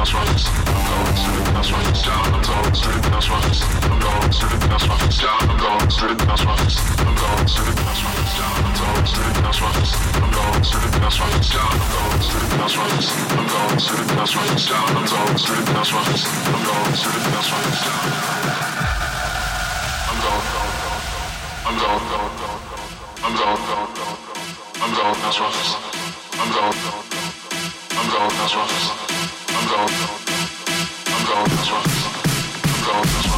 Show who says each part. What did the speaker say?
Speaker 1: I'm gone, that's rough. I'm gone, that's rough. I'm going. I'm going I'm going